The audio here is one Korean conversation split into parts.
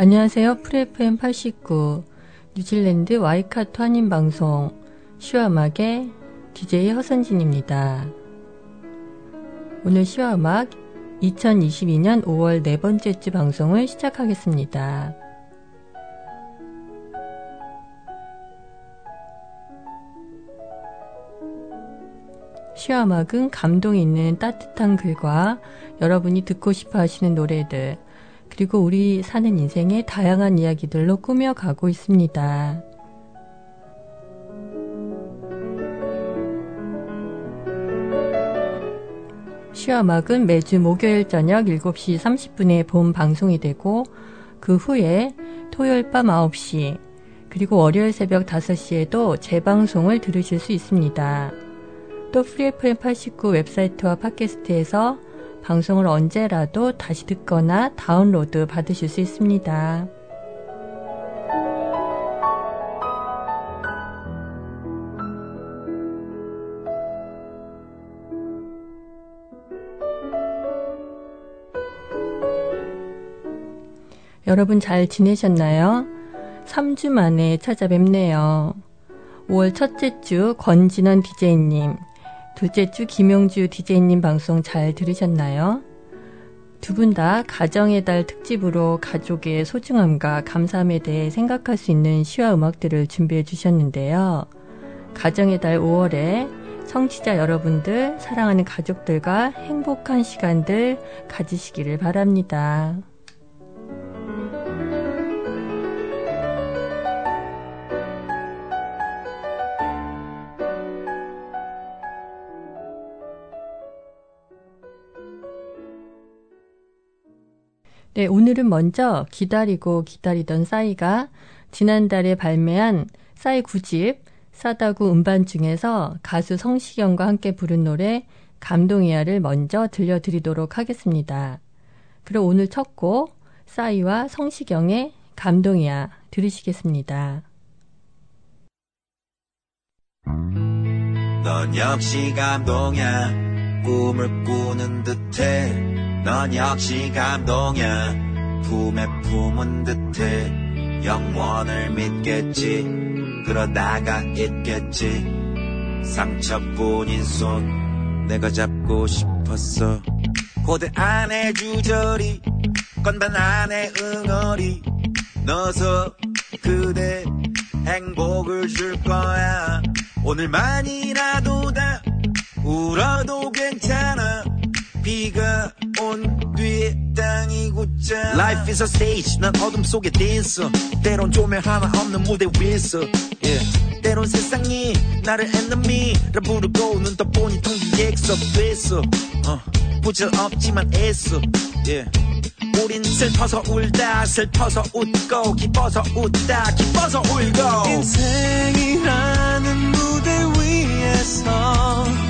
안녕하세요. 프레프엠 89 뉴질랜드 와이카토 한인 방송 시와음악의 DJ 허선진입니다. 오늘 시와음악 2022년 5월 네 번째 주 방송을 시작하겠습니다. 시와음악은 감동 있는 따뜻한 글과 여러분이 듣고 싶어 하시는 노래들 그리고 우리 사는 인생의 다양한 이야기들로 꾸며가고 있습니다. 시화막은 매주 목요일 저녁 7시 30분에 본 방송이 되고 그 후에 토요일 밤 9시 그리고 월요일 새벽 5시에도 재방송을 들으실 수 있습니다. 또 FreeFM89 웹사이트와 팟캐스트에서 방송을 언제라도 다시 듣거나 다운로드 받으실 수 있습니다. 여러분 잘 지내셨나요? 3주 만에 찾아뵙네요. 5월 첫째 주 권진원 DJ님, 둘째 주 김용주 DJ님 방송 잘 들으셨나요? 두 분 다 가정의 달 특집으로 가족의 소중함과 감사함에 대해 생각할 수 있는 시와 음악들을 준비해 주셨는데요. 가정의 달 5월에 청취자 여러분들, 사랑하는 가족들과 행복한 시간들 가지시기를 바랍니다. 네, 오늘은 먼저 기다리고 기다리던 싸이가 지난달에 발매한 싸이 9집 싸다구 음반 중에서 가수 성시경과 함께 부른 노래 감동이야를 먼저 들려드리도록 하겠습니다. 그럼 오늘 첫 곡 싸이와 성시경의 감동이야 들으시겠습니다. 넌 역시 감동이야 꿈을 꾸는 듯해 넌 역시 감동이야. 품에 품은 듯해 영원을 믿겠지. 그러다가 있겠지. 상처뿐인 손 내가 잡고 싶었어. 고대 안에 주저리 건반 안에 응어리. 넣어서 그대 행복을 줄 거야. 오늘만이라도 다 울어도 괜찮아 비가 온 뒤에 땅이 굳자. Life is a stage. 난 어둠 속에 댄서 때론 조명 하나 없는 무대 위에서. Yeah. 때론 세상이 나를 enemy라 부르고 눈 떠 보니 텅빈 객석됐어. uh, 부질없지만 애써. Yeah. 우린 슬퍼서 울다 슬퍼서 웃고 기뻐서 웃다 기뻐서 울고. 인생이라는 무대 위에서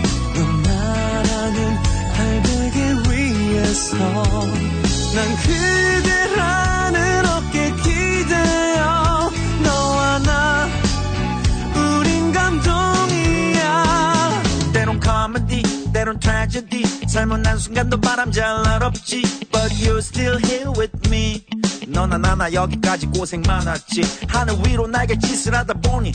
위해서 난 그대라는 어깨 기대어 너와 나 우린 감동이야. 때론 코미디 때론 트래지디 삶은 한순간도 바람잘 없지. But you're still here with me. 너나 나나 여기까지 고생 많았지. 하늘 위로 날개짓을 하다 보니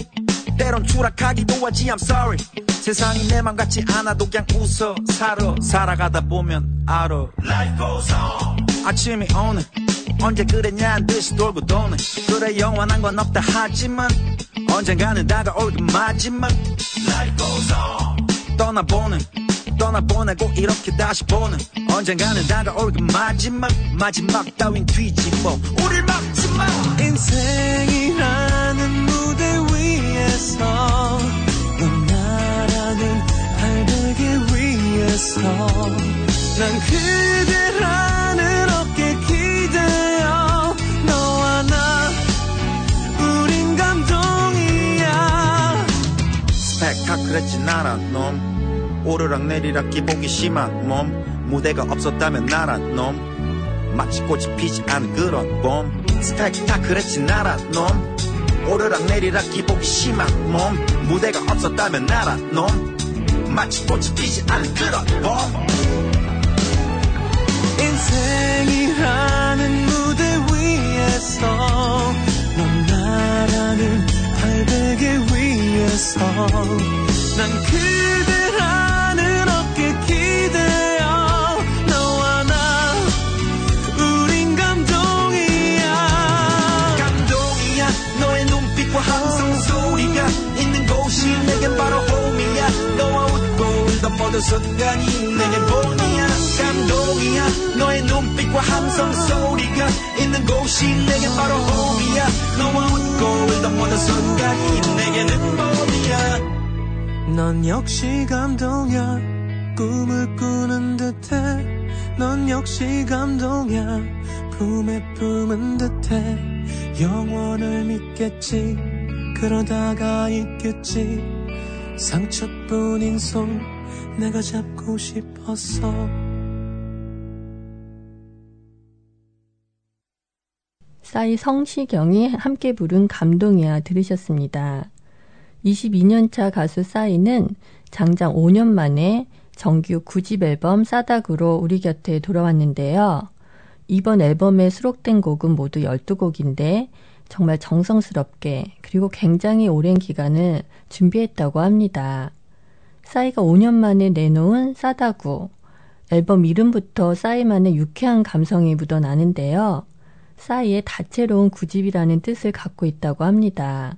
때론 추락하기도 하지 I'm sorry. 세상이 내 맘 같지 않아도 그냥 웃어 살아. 살아가다 보면 알아. Life goes on. 아침이 오늘 언제 그랬냐는 듯이 돌고 도는 그래 영원한 건 없다 하지만 언젠가는 다가올 그 마지막. Life goes on. 떠나보는 떠나보내고 이렇게 다시 보는 언젠가는 다가올 그 마지막. 마지막 따윈 뒤집어. 우릴 막지 마. 인생이 있어. 난 그댈 하늘 어깨 기대어. 너와 나 우린 감동이야. 스펙타클했진 않아 놈. 오르락 내리락 기복이 심한 몸 무대가 없었다면 나란 놈. 마치 꽃이 피지 않은 그런 봄. 스펙타클했진 않아 놈. 오르락 내리락 기복이 심한 몸 무대가 없었다면 나란 놈. 마치 꽃이 피지 않은 그런 봄. 인생이라는 무대 위에서 넌 나라는 발베개 위에서 난 그대라는 어깨 기대어 너와 나 우린 감동이야. 감동이야. 너의 눈빛과 함성 소리가 있는 곳이 내겐 바로 모든 순간이 내겐 본이야 감동이야. 너의 눈빛과 함성 소리가 있는 곳이 내겐 바로 홈이야. 너와 웃고 울던 모든 순간이 내게는 봄이야. 넌 역시 감동이야. 꿈을 꾸는 듯해. 넌 역시 감동이야. 품에 품은 듯해. 영원을 믿겠지. 그러다가 있겠지. 상처뿐인 손 내가 잡고 싶었어 싸이 성시경이 함께 부른 감동이야 들으셨습니다. 22년차 가수 싸이는 장장 5년 만에 정규 9집 앨범 싸닥으로 우리 곁에 돌아왔는데요. 이번 앨범에 수록된 곡은 모두 12곡인데 정말 정성스럽게 그리고 굉장히 오랜 기간을 준비했다고 합니다. 싸이가 5년 만에 내놓은 싸다구 앨범 이름부터 싸이만의 유쾌한 감성이 묻어나는데요. 싸이의 다채로운 구집이라는 뜻을 갖고 있다고 합니다.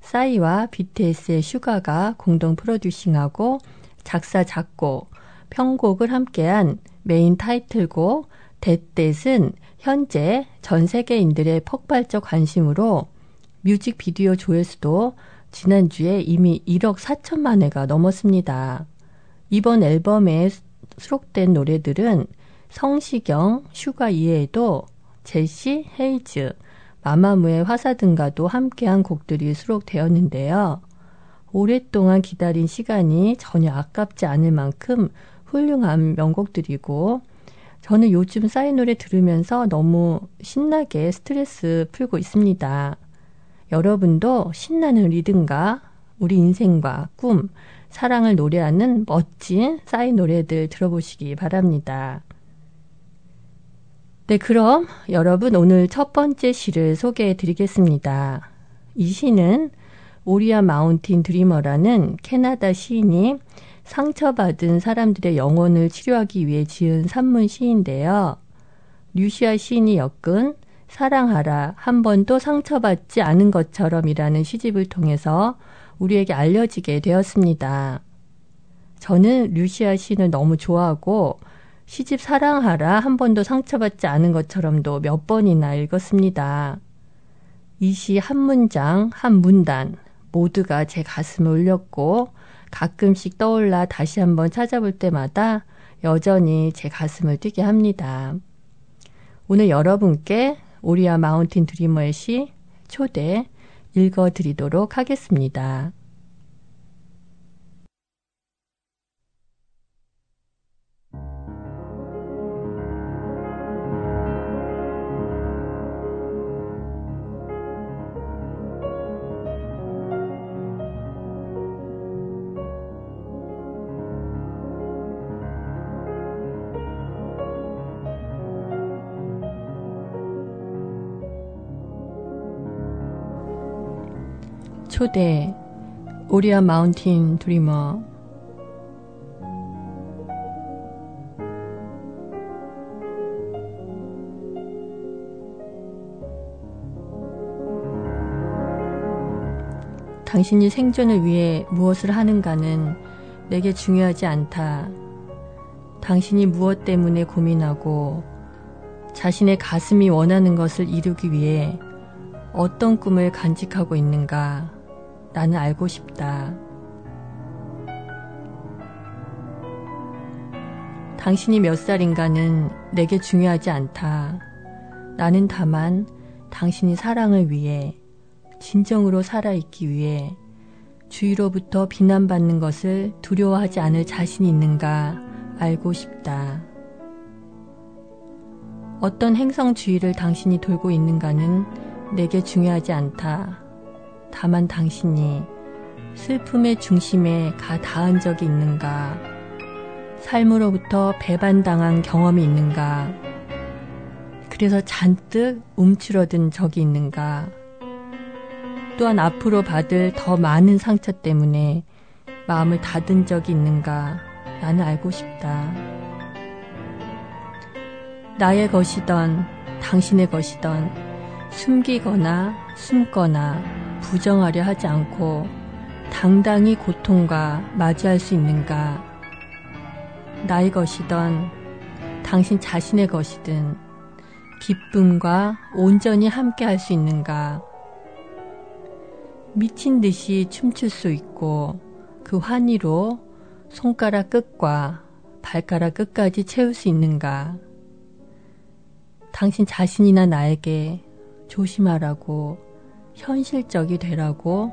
싸이와 BTS의 슈가가 공동 프로듀싱하고 작사, 작곡, 편곡을 함께한 메인 타이틀곡 That That은 현재 전 세계인들의 폭발적 관심으로 뮤직비디오 조회수도 지난주에 이미 1억 4천만 회가 넘었습니다. 이번 앨범에 수록된 노래들은 성시경, 슈가 이외에도 제시, 헤이즈, 마마무의 화사 등과도 함께한 곡들이 수록되었는데요. 오랫동안 기다린 시간이 전혀 아깝지 않을 만큼 훌륭한 명곡들이고 저는 요즘 싸이 노래 들으면서 너무 신나게 스트레스 풀고 있습니다. 여러분도 신나는 리듬과 우리 인생과 꿈, 사랑을 노래하는 멋진 싸이 노래들 들어보시기 바랍니다. 네, 그럼 여러분 오늘 첫 번째 시를 소개해 드리겠습니다. 이 시는 오리아 마운틴 드리머라는 캐나다 시인이 상처받은 사람들의 영혼을 치료하기 위해 지은 산문 시인데요. 류시아 시인이 엮은 사랑하라 한 번도 상처받지 않은 것처럼이라는 시집을 통해서 우리에게 알려지게 되었습니다. 저는 류시아 시인을 너무 좋아하고 시집 사랑하라 한 번도 상처받지 않은 것처럼도 몇 번이나 읽었습니다. 이 시 한 문장, 한 문단 모두가 제 가슴을 울렸고 가끔씩 떠올라 다시 한번 찾아볼 때마다 여전히 제 가슴을 뛰게 합니다. 오늘 여러분께 오리아 마운틴 드리머의 시 초대 읽어드리도록 하겠습니다. 초대 오리아 마운틴 드리머 당신이 생존을 위해 무엇을 하는가는 내게 중요하지 않다. 당신이 무엇 때문에 고민하고 자신의 가슴이 원하는 것을 이루기 위해 어떤 꿈을 간직하고 있는가 나는 알고 싶다. 당신이 몇 살인가는 내게 중요하지 않다. 나는 다만 당신이 사랑을 위해, 진정으로 살아있기 위해 주위로부터 비난받는 것을 두려워하지 않을 자신이 있는가 알고 싶다. 어떤 행성 주위를 당신이 돌고 있는가는 내게 중요하지 않다. 다만 당신이 슬픔의 중심에 가 닿은 적이 있는가? 삶으로부터 배반당한 경험이 있는가? 그래서 잔뜩 움츠러든 적이 있는가? 또한 앞으로 받을 더 많은 상처 때문에 마음을 닫은 적이 있는가? 나는 알고 싶다. 나의 것이던 당신의 것이던 숨기거나 숨거나 부정하려 하지 않고 당당히 고통과 맞이할 수 있는가? 나의 것이던 당신 자신의 것이든 기쁨과 온전히 함께 할 수 있는가? 미친 듯이 춤출 수 있고 그 환희로 손가락 끝과 발가락 끝까지 채울 수 있는가? 당신 자신이나 나에게 조심하라고 현실적이 되라고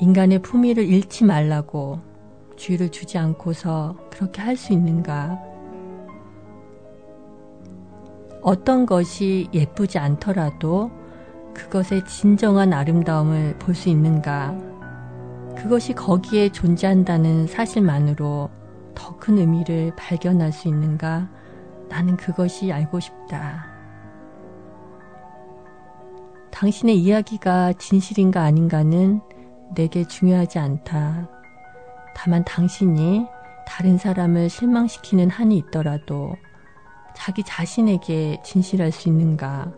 인간의 품위를 잃지 말라고 주의를 주지 않고서 그렇게 할 수 있는가? 어떤 것이 예쁘지 않더라도 그것의 진정한 아름다움을 볼 수 있는가? 그것이 거기에 존재한다는 사실만으로 더 큰 의미를 발견할 수 있는가? 나는 그것이 알고 싶다. 당신의 이야기가 진실인가 아닌가는 내게 중요하지 않다. 다만 당신이 다른 사람을 실망시키는 한이 있더라도 자기 자신에게 진실할 수 있는가?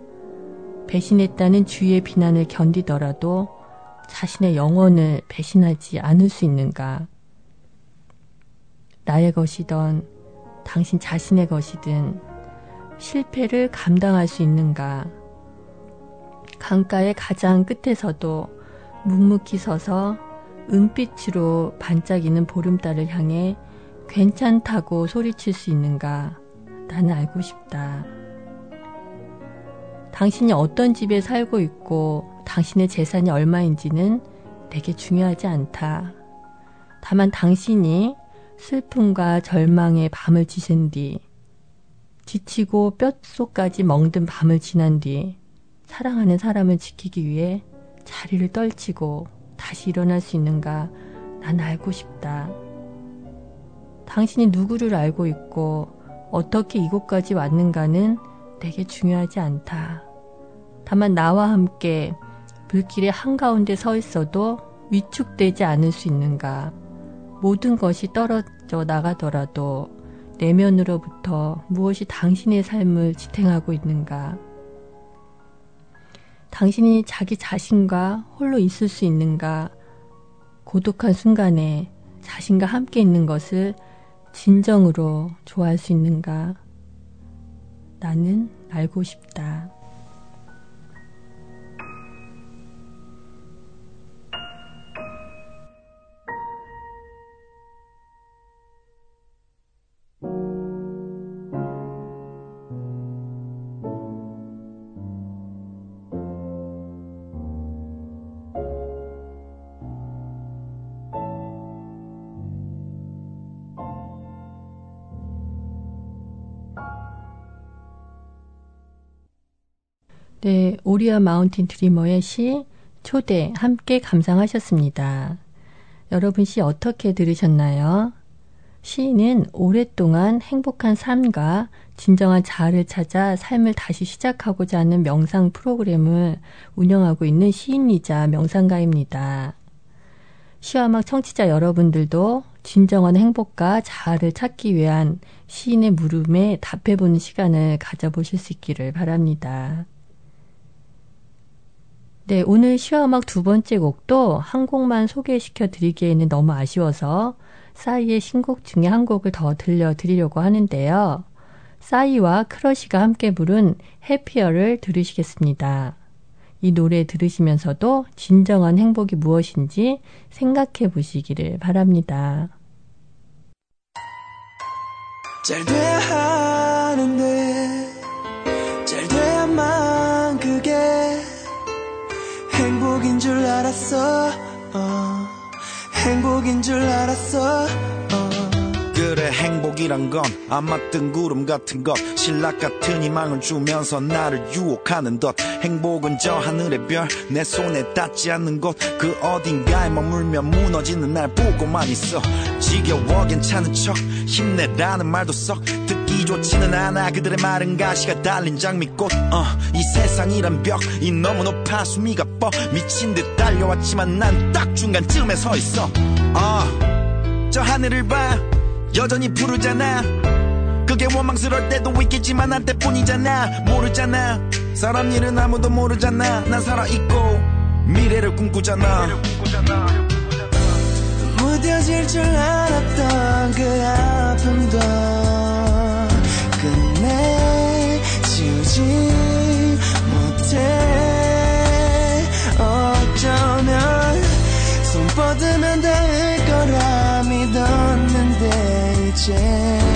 배신했다는 주위의 비난을 견디더라도 자신의 영혼을 배신하지 않을 수 있는가? 나의 것이던 당신 자신의 것이든 실패를 감당할 수 있는가? 강가의 가장 끝에서도 묵묵히 서서 은빛으로 반짝이는 보름달을 향해 괜찮다고 소리칠 수 있는가? 나는 알고 싶다. 당신이 어떤 집에 살고 있고 당신의 재산이 얼마인지는 내게 중요하지 않다. 다만 당신이 슬픔과 절망의 밤을 지샌 뒤, 지치고 뼛속까지 멍든 밤을 지난 뒤, 사랑하는 사람을 지키기 위해 자리를 떨치고 다시 일어날 수 있는가 난 알고 싶다. 당신이 누구를 알고 있고 어떻게 이곳까지 왔는가는 내게 중요하지 않다. 다만 나와 함께 불길의 한가운데 서 있어도 위축되지 않을 수 있는가. 모든 것이 떨어져 나가더라도 내면으로부터 무엇이 당신의 삶을 지탱하고 있는가. 당신이 자기 자신과 홀로 있을 수 있는가? 고독한 순간에 자신과 함께 있는 것을 진정으로 좋아할 수 있는가? 나는 알고 싶다. 오리아 마운틴 드리머의 시 초대 함께 감상하셨습니다. 여러분 시 어떻게 들으셨나요? 시인은 오랫동안 행복한 삶과 진정한 자아를 찾아 삶을 다시 시작하고자 하는 명상 프로그램을 운영하고 있는 시인이자 명상가입니다. 시와막 청취자 여러분들도 진정한 행복과 자아를 찾기 위한 시인의 물음에 답해보는 시간을 가져보실 수 있기를 바랍니다. 네, 오늘 시화음악 두 번째 곡도 한 곡만 소개시켜 드리기에는 너무 아쉬워서 싸이의 신곡 중에 한 곡을 더 들려드리려고 하는데요. 싸이와 크러쉬가 함께 부른 해피어를 들으시겠습니다. 이 노래 들으시면서도 진정한 행복이 무엇인지 생각해 보시기를 바랍니다. 잘 돼야 하는데 알았어. 어, 행복인 줄 알았어 그래 행복이란 건 안 맞던 구름 같은 것. 신락 같은 희망을 주면서 나를 유혹하는 것. 행복은 저 하늘의 별 내 손에 닿지 않는 곳. 그 어딘가에 머물며 무너지는 날 보고만 있어. 지겨워 괜찮은 척 힘내라는 말도 썩. 듣기 좋지는 않아 그들의 말은 가시가 달린 장미꽃. 어, 이 세상이란 벽이 너무 높아 수미가 뻐. 미친 듯 달려왔지만 난 딱 중간쯤에 서 있어. 어, 저 하늘을 봐 여전히 푸르잖아. 그게 원망스러울 때도 있겠지만 한 때 뿐이잖아. 모르잖아. 사람 일은 아무도 모르잖아. 난 살아있고 미래를 꿈꾸잖아. 무뎌질 줄 알았던 그 아픔도 끝내 지우지 못해. 어쩌면 손 뻗으면 믿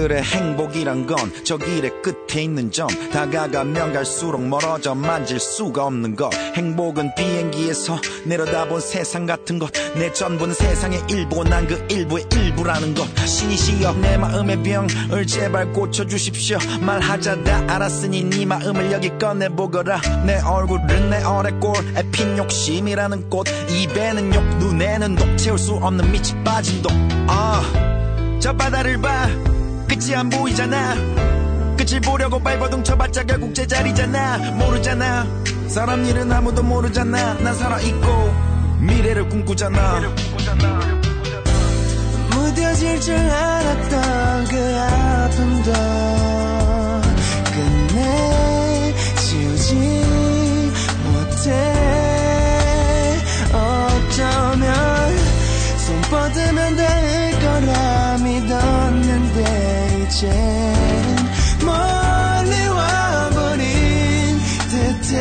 그래 행복이란 건 저 길의 끝에 있는 점. 다가가면 갈수록 멀어져 만질 수가 없는 것. 행복은 비행기에서 내려다본 세상 같은 것. 내 전부는 세상의 일부고 난 그 일부의 일부라는 것. 신이시여 내 마음의 병을 제발 고쳐주십시오. 말하자 다 알았으니 네 마음을 여기 꺼내보거라. 내 얼굴은 내 어레골에 핀 욕심이라는 꽃. 입에는 욕 눈에는 독 채울 수 없는 밑이 빠진 독 아 저 바다를 봐 끝이 안 보이잖아. 끝을 보려고 발버둥 쳐봤자 결국 제자리잖아. 모르잖아. 사람 일은 아무도 모르잖아. 난 살아있고 미래를 꿈꾸잖아. 무뎌질 줄 알았던 그 아픔도 끝내 지우지 못해. 어쩌면 손 뻗으면 될 거라 이젠 멀리 와버린 듯해.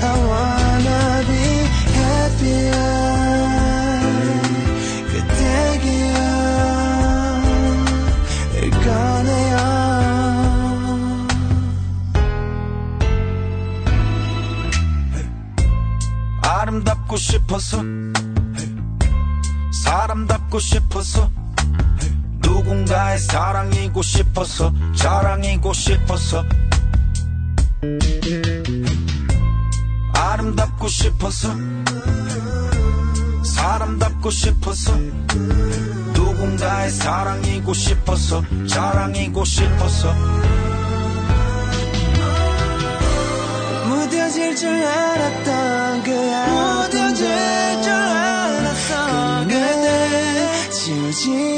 I wanna be 그때 기억을 꺼내요. 아름답고 싶어서 사랑이고 싶어서 자랑이고 싶어서. 아름답고 싶어서. 사람답고 싶어서. 누군가의 사랑이고 싶어서 자랑이고 싶어서. 무뎌질 줄 알았던 그 무뎌질 줄 알았던 그대. 지우지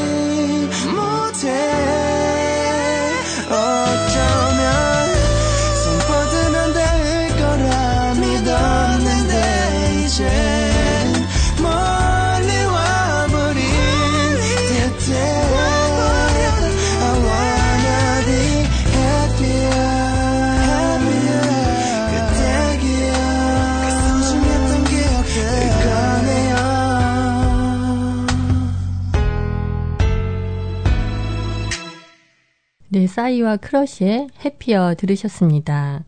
네, 싸이와 크러쉬의 해피어 들으셨습니다.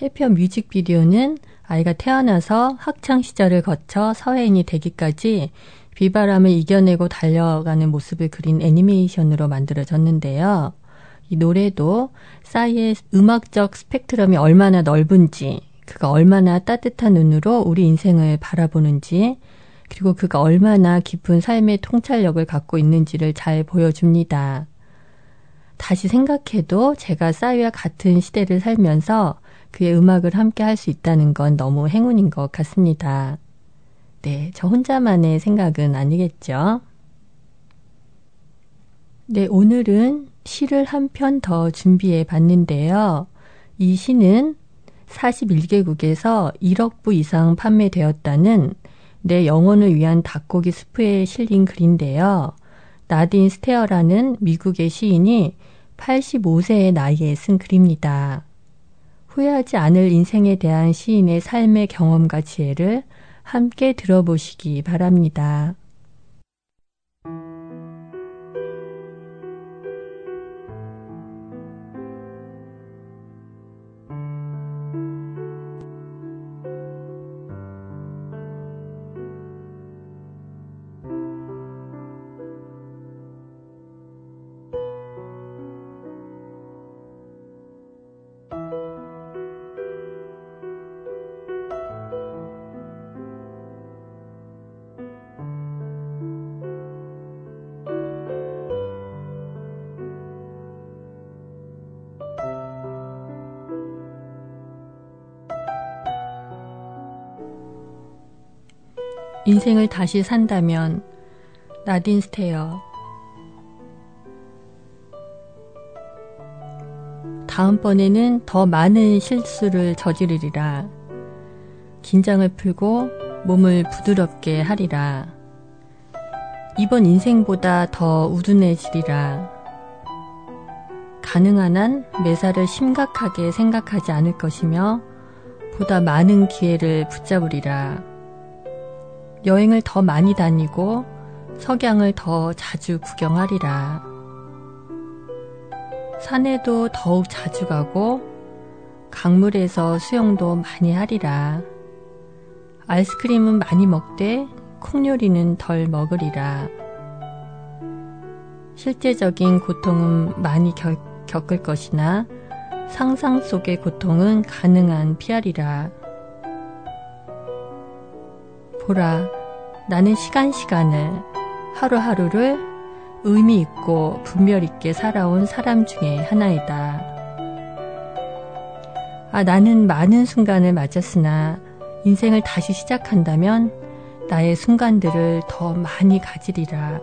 해피어 뮤직비디오는 아이가 태어나서 학창 시절을 거쳐 사회인이 되기까지 비바람을 이겨내고 달려가는 모습을 그린 애니메이션으로 만들어졌는데요. 이 노래도 싸이의 음악적 스펙트럼이 얼마나 넓은지, 그가 얼마나 따뜻한 눈으로 우리 인생을 바라보는지, 그리고 그가 얼마나 깊은 삶의 통찰력을 갖고 있는지를 잘 보여줍니다. 다시 생각해도 제가 싸이와 같은 시대를 살면서 그의 음악을 함께 할 수 있다는 건 너무 행운인 것 같습니다. 네, 저 혼자만의 생각은 아니겠죠? 네, 오늘은 시를 한 편 더 준비해 봤는데요. 이 시는 41개국에서 1억 부 이상 판매되었다는 내 영혼을 위한 닭고기 스프에 실린 글인데요. 나딘 스테어라는 미국의 시인이 85세의 나이에 쓴 글입니다. 후회하지 않을 인생에 대한 시인의 삶의 경험과 지혜를 함께 들어보시기 바랍니다. 인생을 다시 산다면 나딘 스테어 다음번에는 더 많은 실수를 저지르리라. 긴장을 풀고 몸을 부드럽게 하리라. 이번 인생보다 더 우둔해지리라. 가능한 한 매사를 심각하게 생각하지 않을 것이며 보다 많은 기회를 붙잡으리라. 여행을 더 많이 다니고 석양을 더 자주 구경하리라. 산에도 더욱 자주 가고 강물에서 수영도 많이 하리라. 아이스크림은 많이 먹되 콩요리는 덜 먹으리라. 실제적인 고통은 많이 겪, 겪을 것이나 상상 속의 고통은 가능한 피하리라. 보라, 나는 시간시간을, 하루하루를 의미 있고 분별 있게 살아온 사람 중에 하나이다. 아, 나는 많은 순간을 맞았으나 인생을 다시 시작한다면 나의 순간들을 더 많이 가지리라.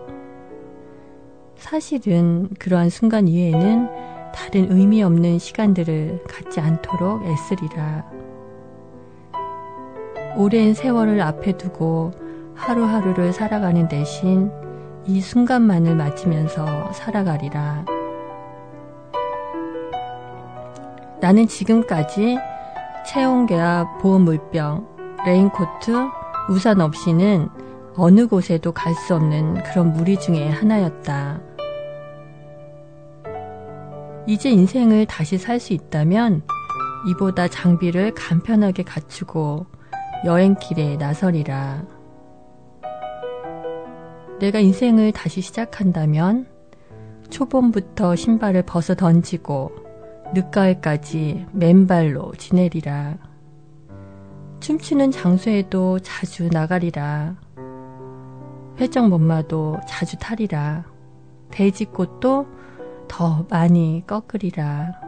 사실은 그러한 순간 이외에는 다른 의미 없는 시간들을 갖지 않도록 애쓰리라. 오랜 세월을 앞에 두고 하루하루를 살아가는 대신 이 순간만을 맞으면서 살아가리라. 나는 지금까지 체온계와 보온물병, 레인코트, 우산 없이는 어느 곳에도 갈 수 없는 그런 무리 중에 하나였다. 이제 인생을 다시 살 수 있다면 이보다 장비를 간편하게 갖추고 여행길에 나서리라. 내가 인생을 다시 시작한다면 초봄부터 신발을 벗어 던지고 늦가을까지 맨발로 지내리라. 춤추는 장소에도 자주 나가리라. 회전목마도 자주 타리라. 돼지꽃도 더 많이 꺾으리라.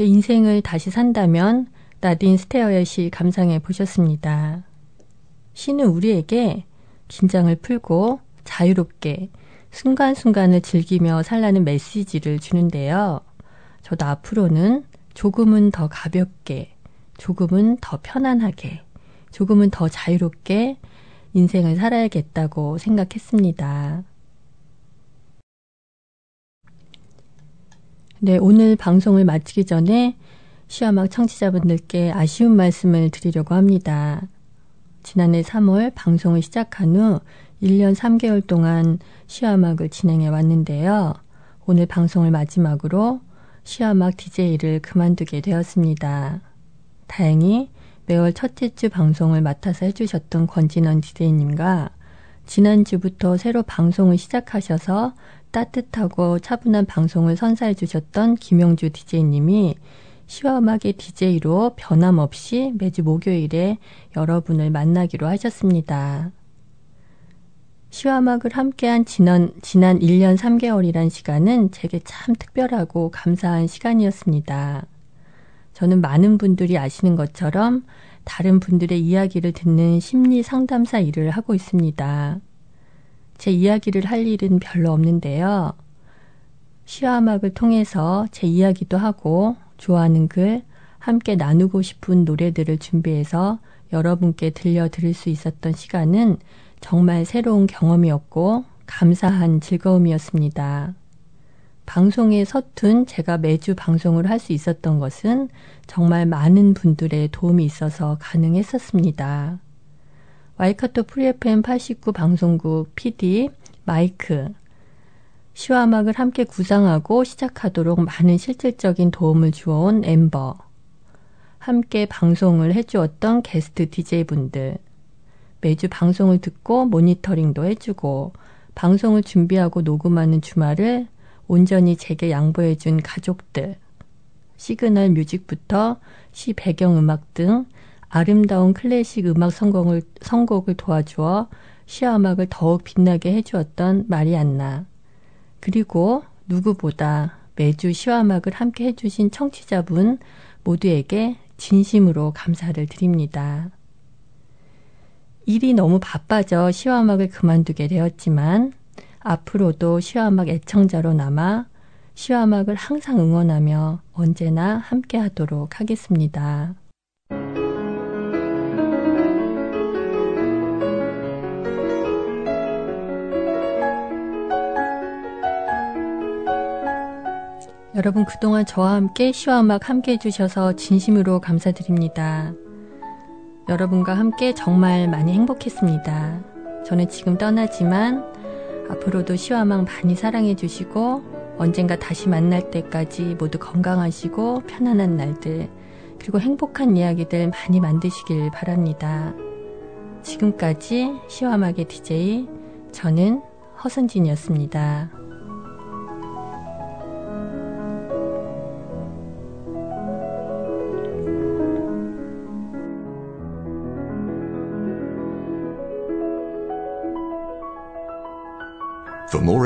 내 인생을 다시 산다면 나딘 스테어의 시 감상해 보셨습니다. 시는 우리에게 긴장을 풀고 자유롭게 순간순간을 즐기며 살라는 메시지를 주는데요. 저도 앞으로는 조금은 더 가볍게, 조금은 더 편안하게, 조금은 더 자유롭게 인생을 살아야겠다고 생각했습니다. 네, 오늘 방송을 마치기 전에 시화막 청취자분들께 아쉬운 말씀을 드리려고 합니다. 지난해 3월 방송을 시작한 후 1년 3개월 동안 시화막을 진행해 왔는데요. 오늘 방송을 마지막으로 시화막 DJ를 그만두게 되었습니다. 다행히 매월 첫째 주 방송을 맡아서 해주셨던 권진원 DJ님과 지난주부터 새로 방송을 시작하셔서 따뜻하고 차분한 방송을 선사해 주셨던 김영주 DJ님이 시와 음악의 DJ로 변함없이 매주 목요일에 여러분을 만나기로 하셨습니다. 시와 음악을 함께한 지난, 지난 1년 3개월이란 시간은 제게 참 특별하고 감사한 시간이었습니다. 저는 많은 분들이 아시는 것처럼 다른 분들의 이야기를 듣는 심리 상담사 일을 하고 있습니다. 제 이야기를 할 일은 별로 없는데요. 시와 음악을 통해서 제 이야기도 하고 좋아하는 글, 함께 나누고 싶은 노래들을 준비해서 여러분께 들려 드릴 수 있었던 시간은 정말 새로운 경험이었고 감사한 즐거움이었습니다. 방송에 서툰 제가 매주 방송을 할 수 있었던 것은 정말 많은 분들의 도움이 있어서 가능했었습니다. 와이카토 Free FM 89 방송국 PD 마이크. 음악을 함께 구상하고 시작하도록 많은 실질적인 도움을 주어온 엠버. 함께 방송을 해주었던 게스트 DJ분들. 매주 방송을 듣고 모니터링도 해주고 방송을 준비하고 녹음하는 주말을 온전히 제게 양보해준 가족들, 시그널 뮤직부터 시 배경음악 등 아름다운 클래식 음악 성공을, 선곡을 도와주어 시아 음악을 더욱 빛나게 해주었던 마리안나. 그리고 누구보다 매주 시와 음악을 함께 해주신 청취자분 모두에게 진심으로 감사를 드립니다. 일이 너무 바빠져 시와 음악을 그만두게 되었지만 앞으로도 시와 음악 애청자로 남아 시와 음악을 항상 응원하며 언제나 함께 하도록 하겠습니다. 여러분 그동안 저와 함께 시와 음악 함께 해주셔서 진심으로 감사드립니다. 여러분과 함께 정말 많이 행복했습니다. 저는 지금 떠나지만 앞으로도 시와망 많이 사랑해 주시고 언젠가 다시 만날 때까지 모두 건강하시고 편안한 날들 그리고 행복한 이야기들 많이 만드시길 바랍니다. 지금까지 시와막의 DJ 저는 허선진이었습니다.